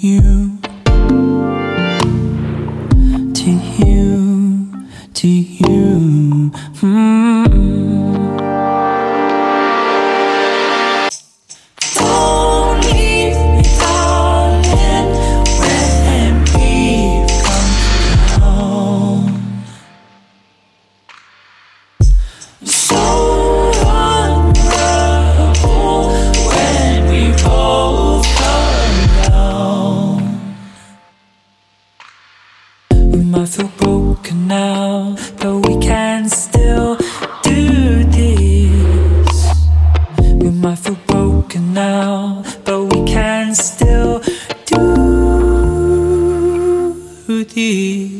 you, to you, to you. Mm. Still do this.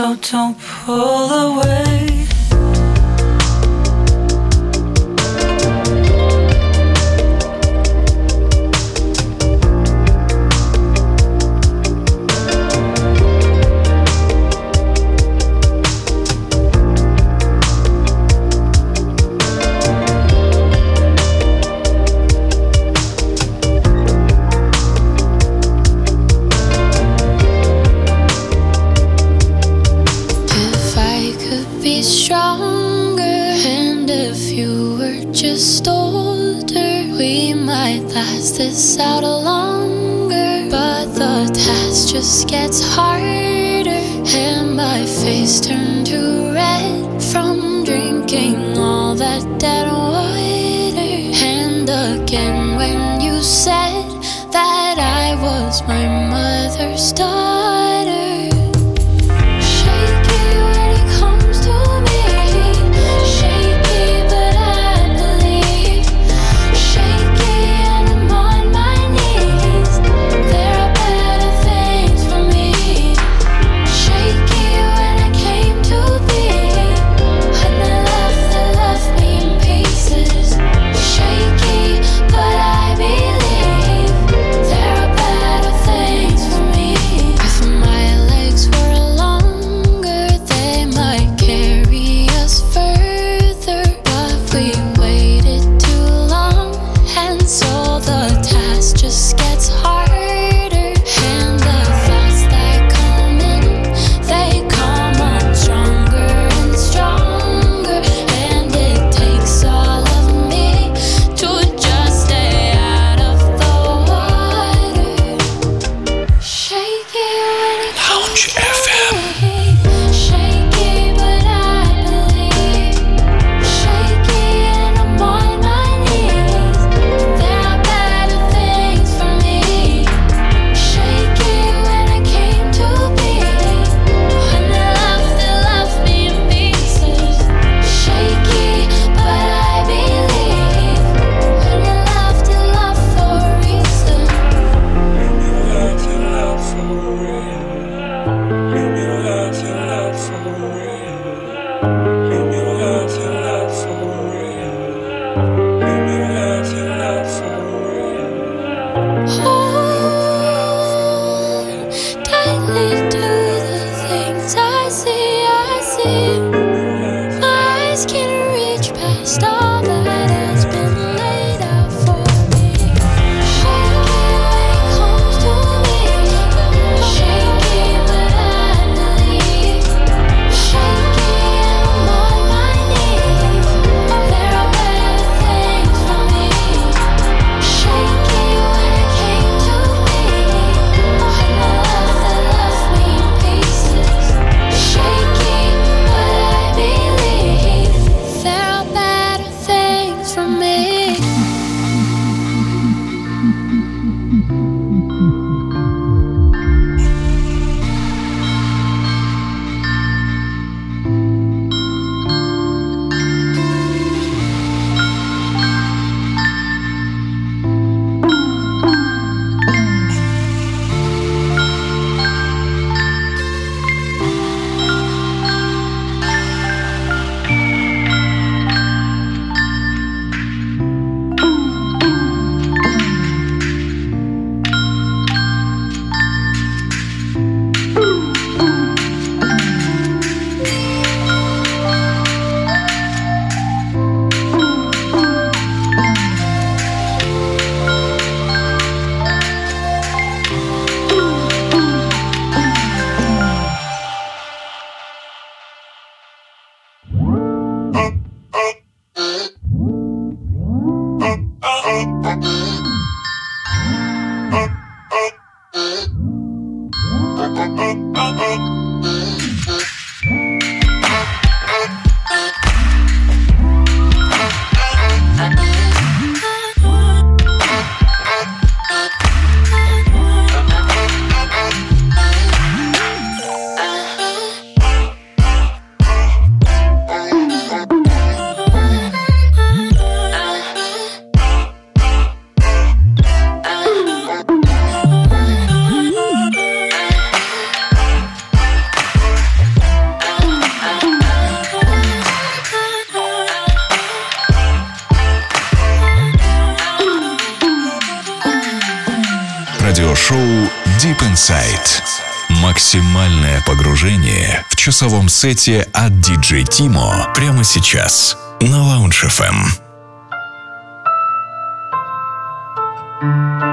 So don't двухчасовом сете от DJ Timo прямо сейчас на Lounge FM. thank you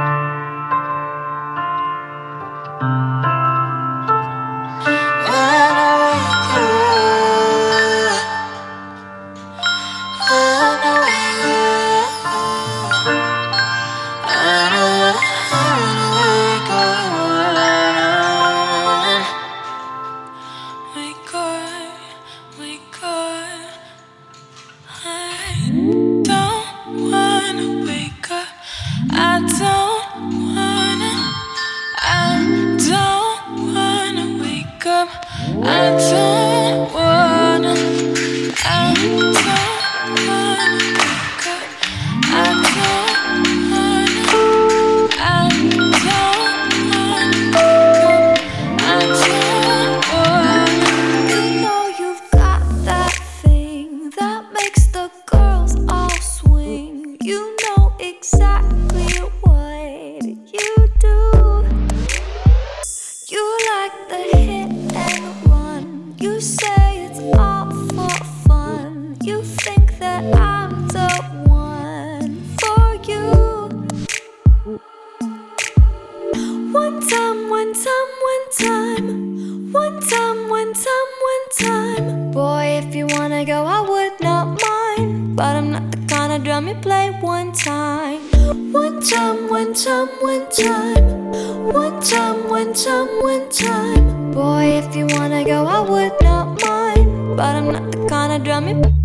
One time, one time, one time. One time, one time, one time. Boy, if you wanna go, I would not mind. But I'm not the kind of drum you play one time. One time, one time, one time. One time, one time, one time. Boy, if you wanna go, I would not mind. But I'm not the kind of drum you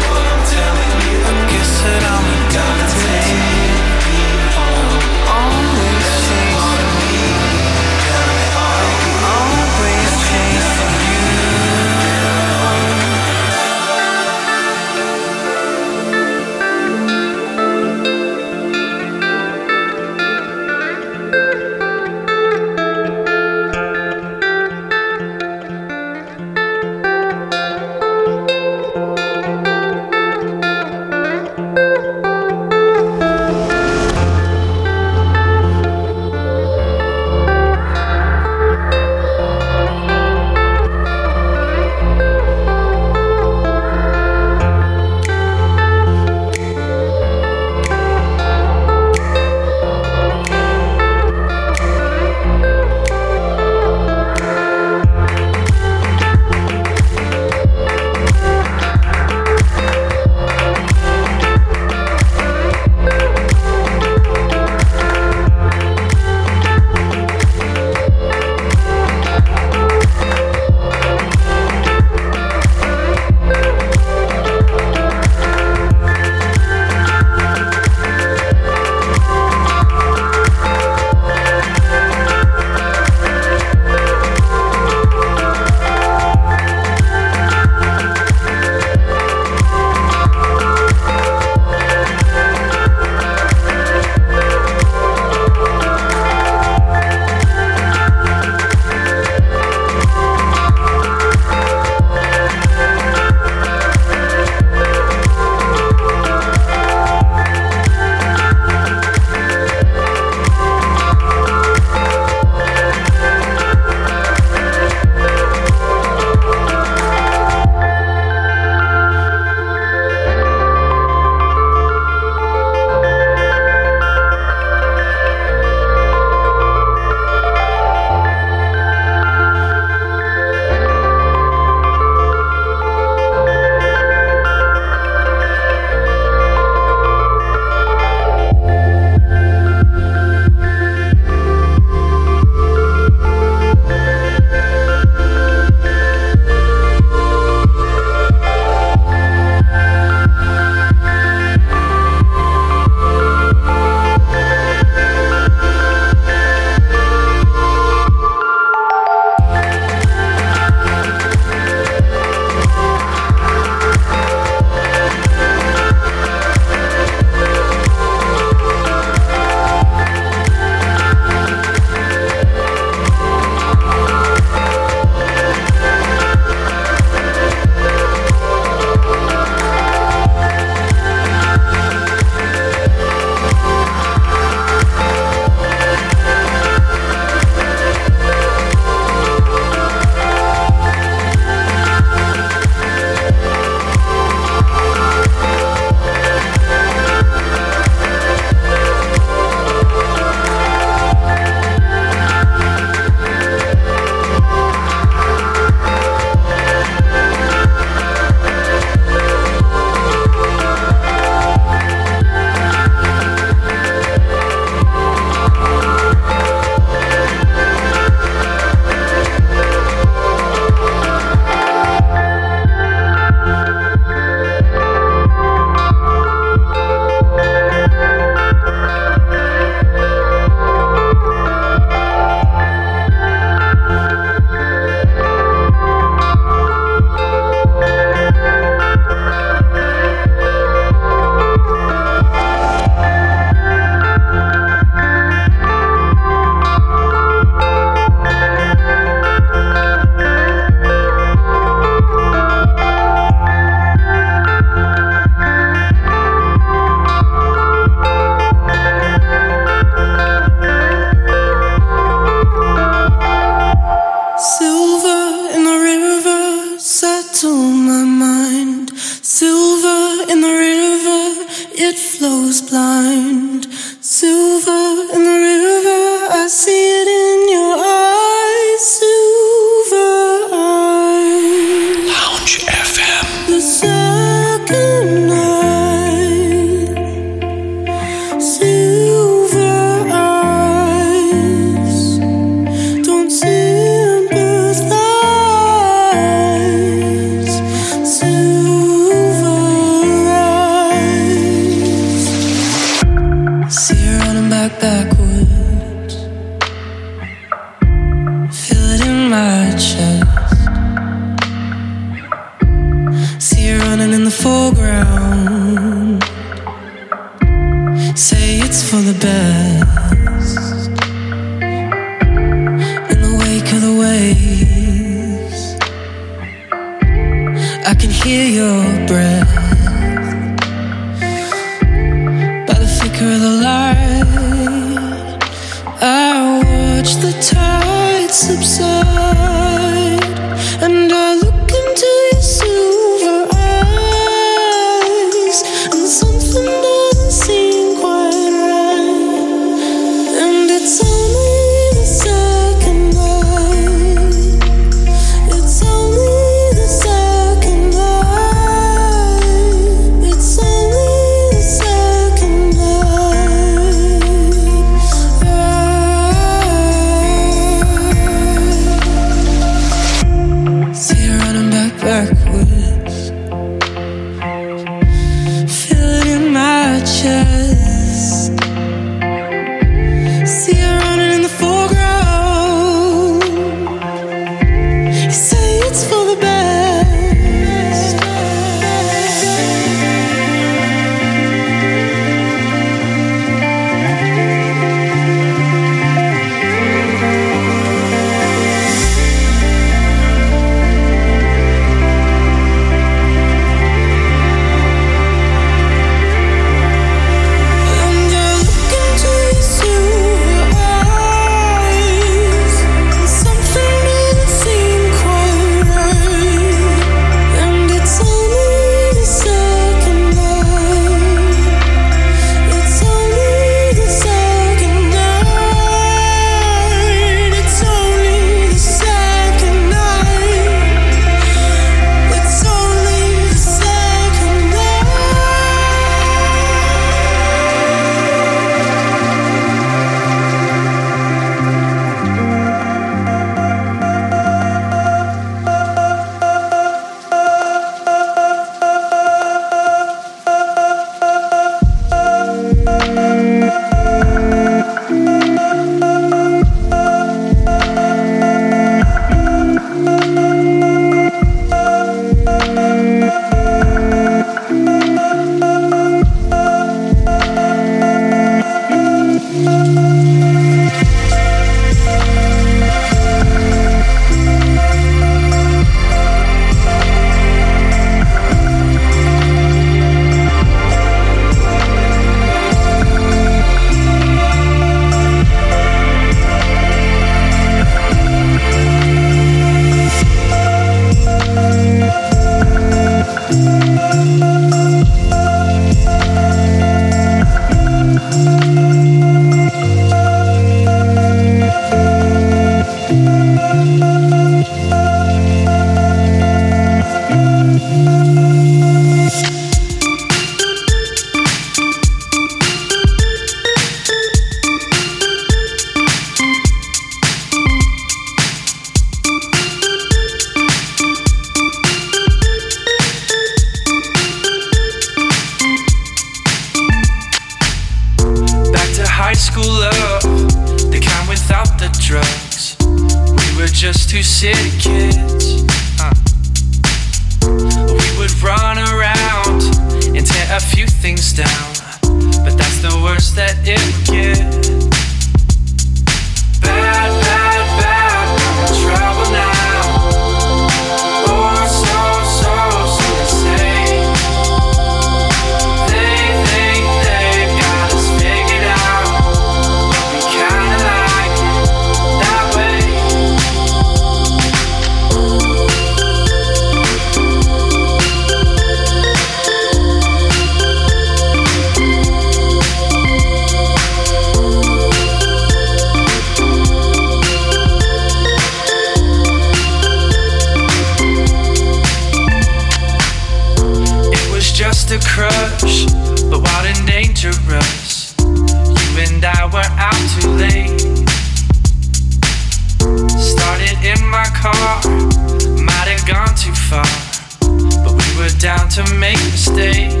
to make mistakes.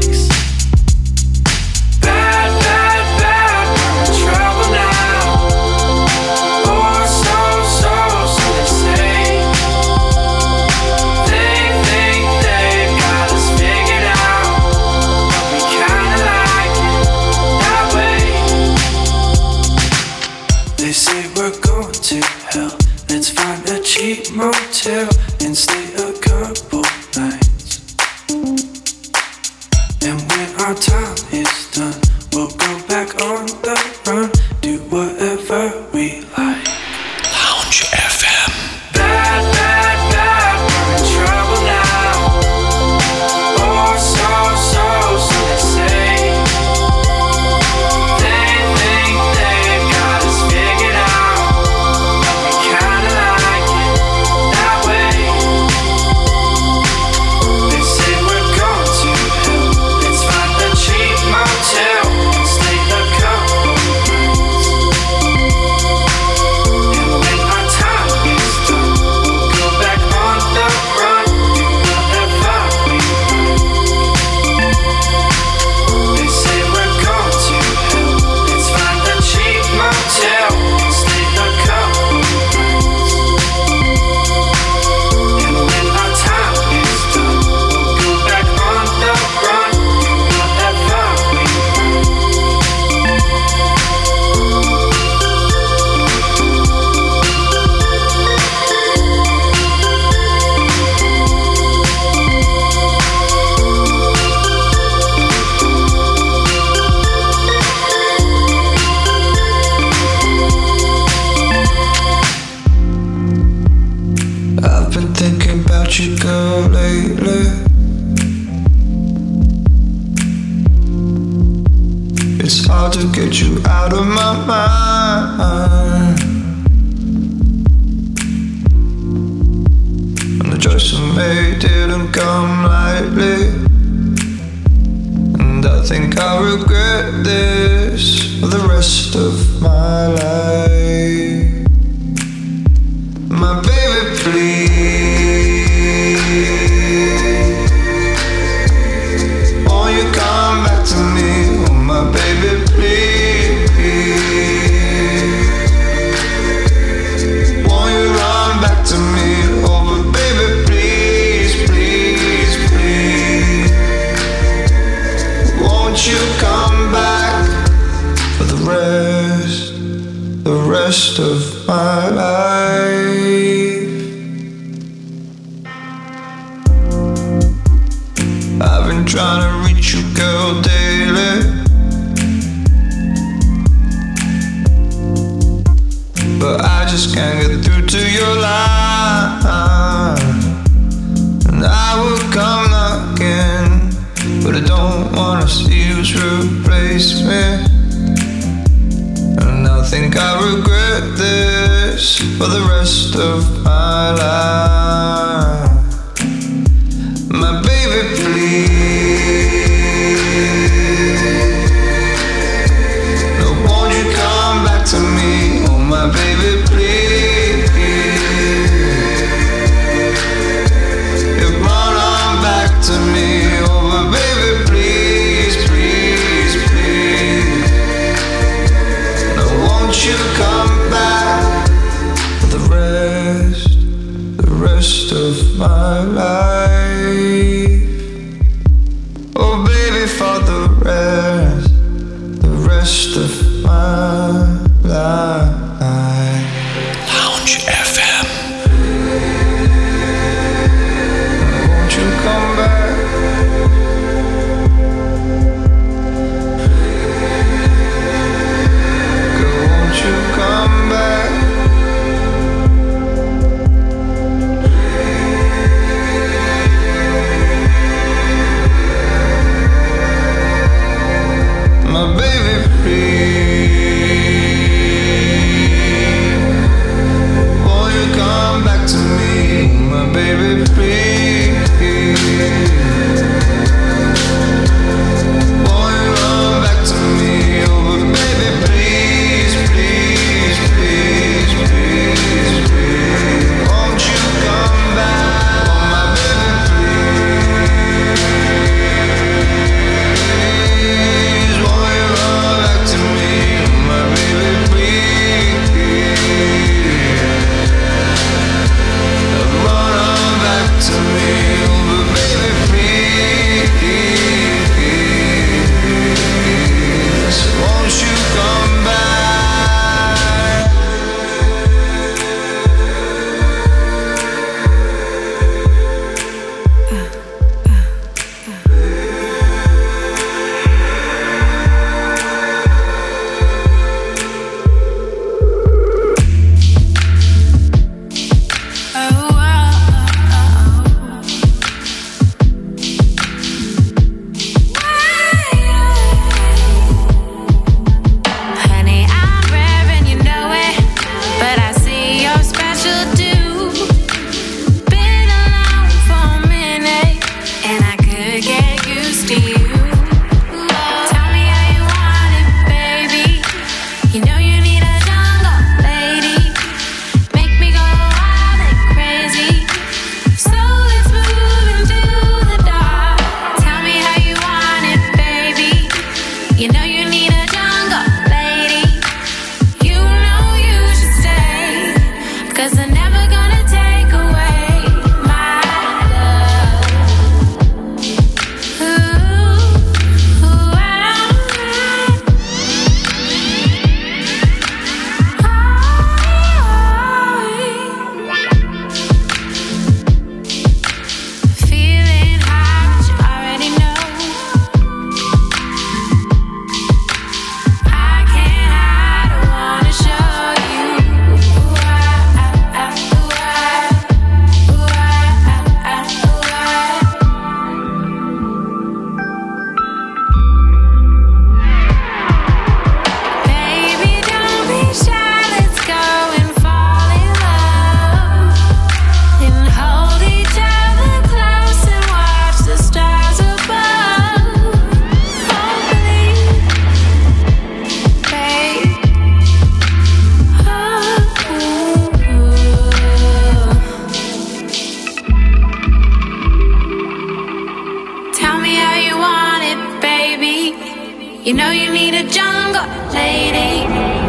You know you need a jungle lady.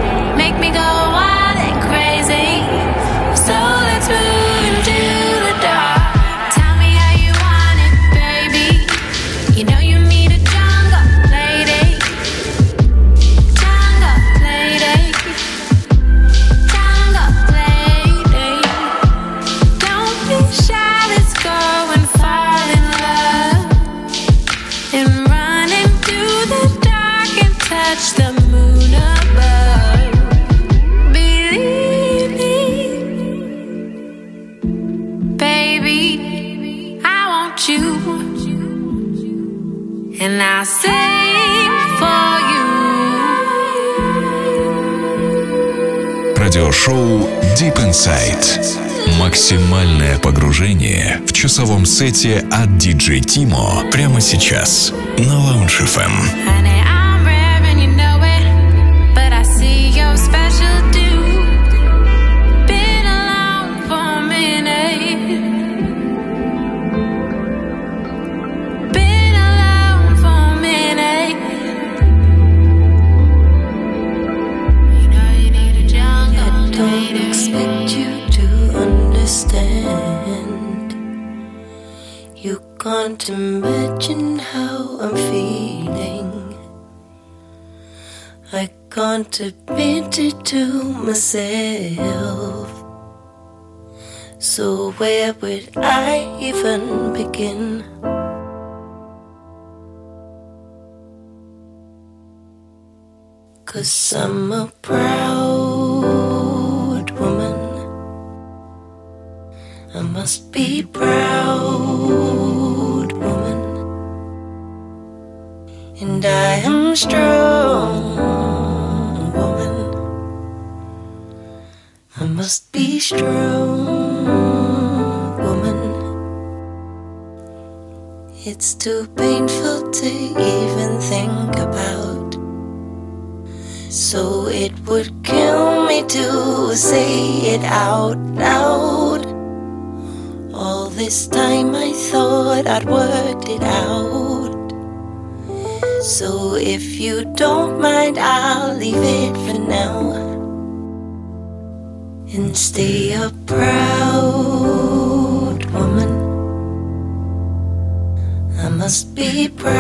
Радиошоу Deep Inside. Максимальное погружение в часовом сете от DJ Timo прямо сейчас на Lounge FM. Can't imagine how I'm feeling. I can't admit it to myself. So, where would I even begin? Cause I'm a proud woman. I must be proud And I am strong woman. I must be strong woman. It's too painful to even think about. So it would kill me to say it out loud. All this time I thought I'd worked it out. So if you don't mind, I'll leave it for now. And stay a proud woman. I must be proud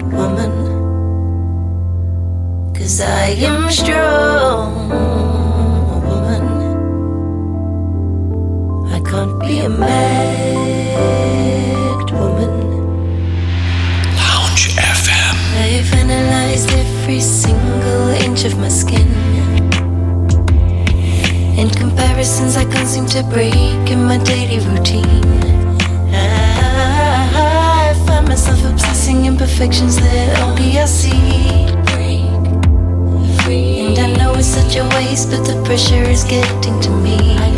woman. Cause I am strong woman. I can't be a mad every single inch of my skin. In comparisons I can't seem to break in my daily routine. I find myself obsessing imperfections that only I see. And I know it's such a waste, but the pressure is getting to me.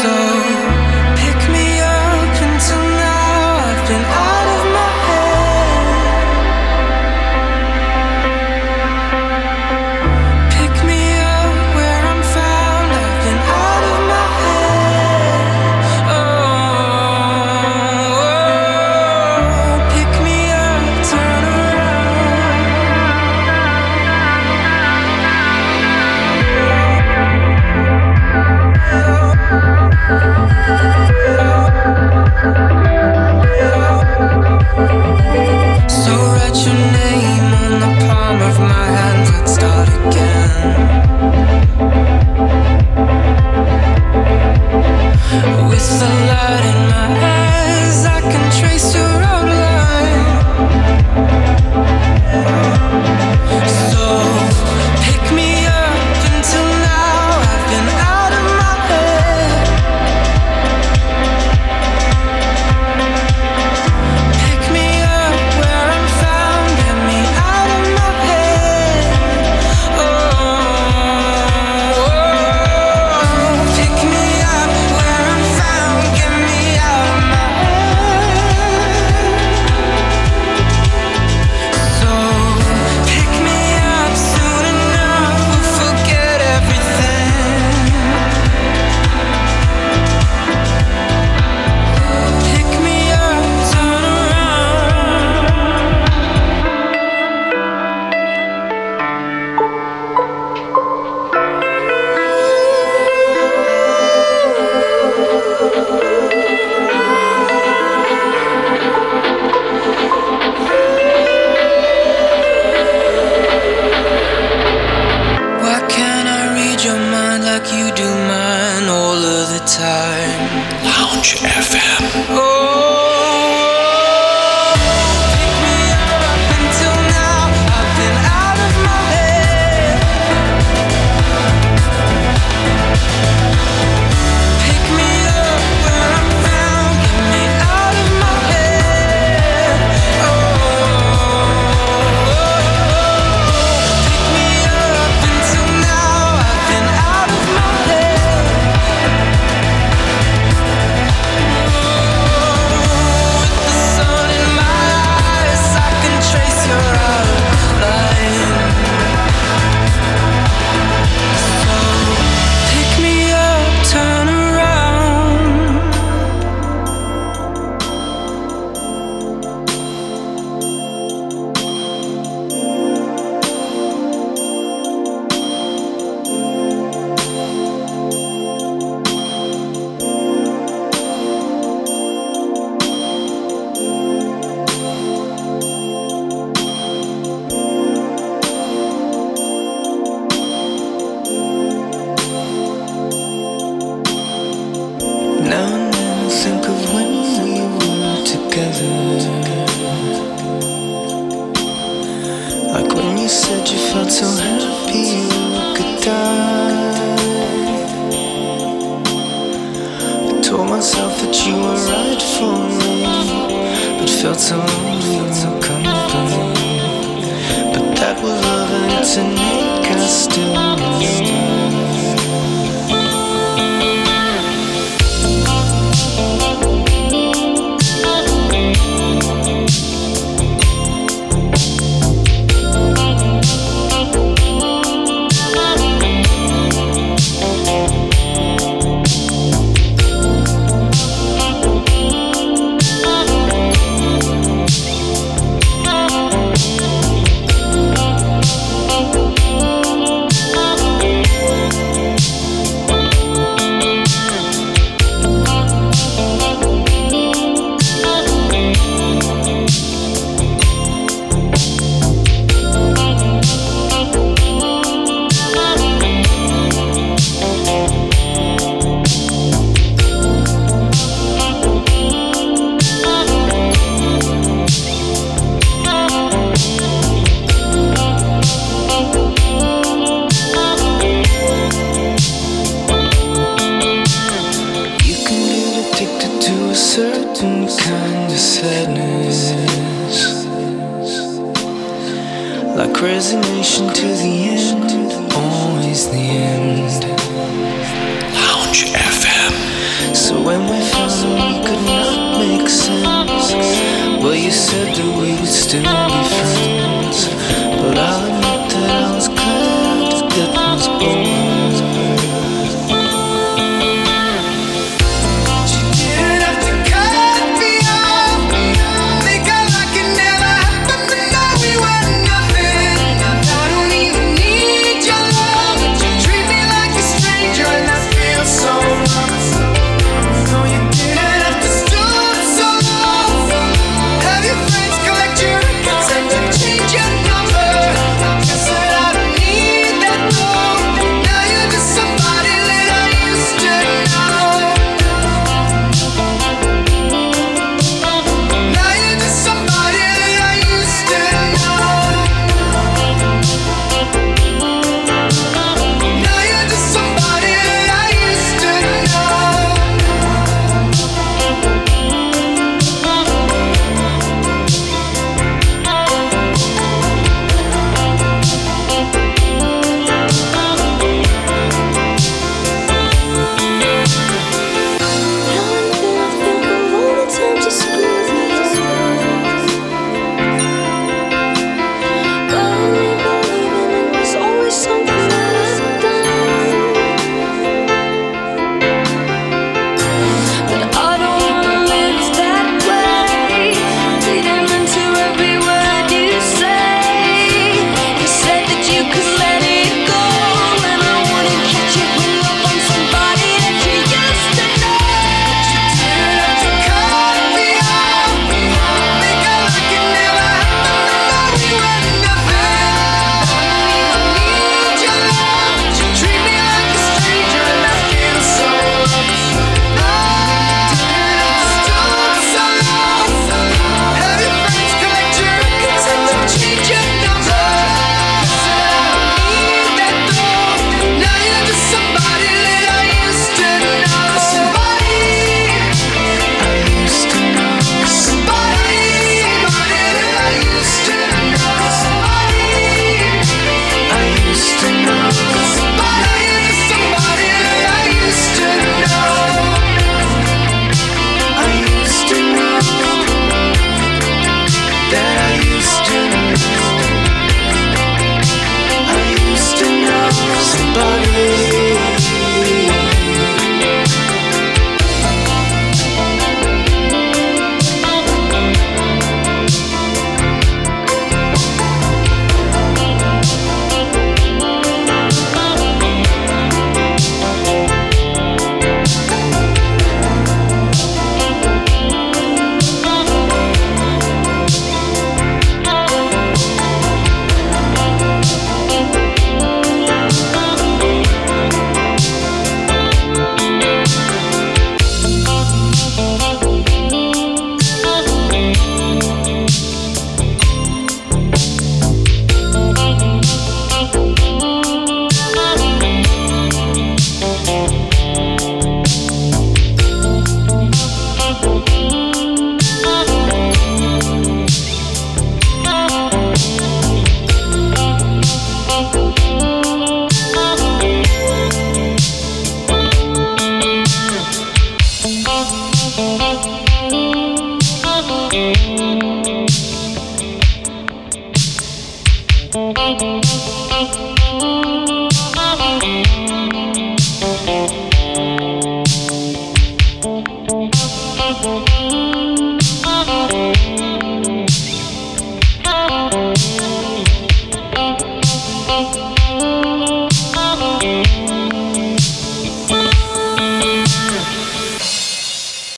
So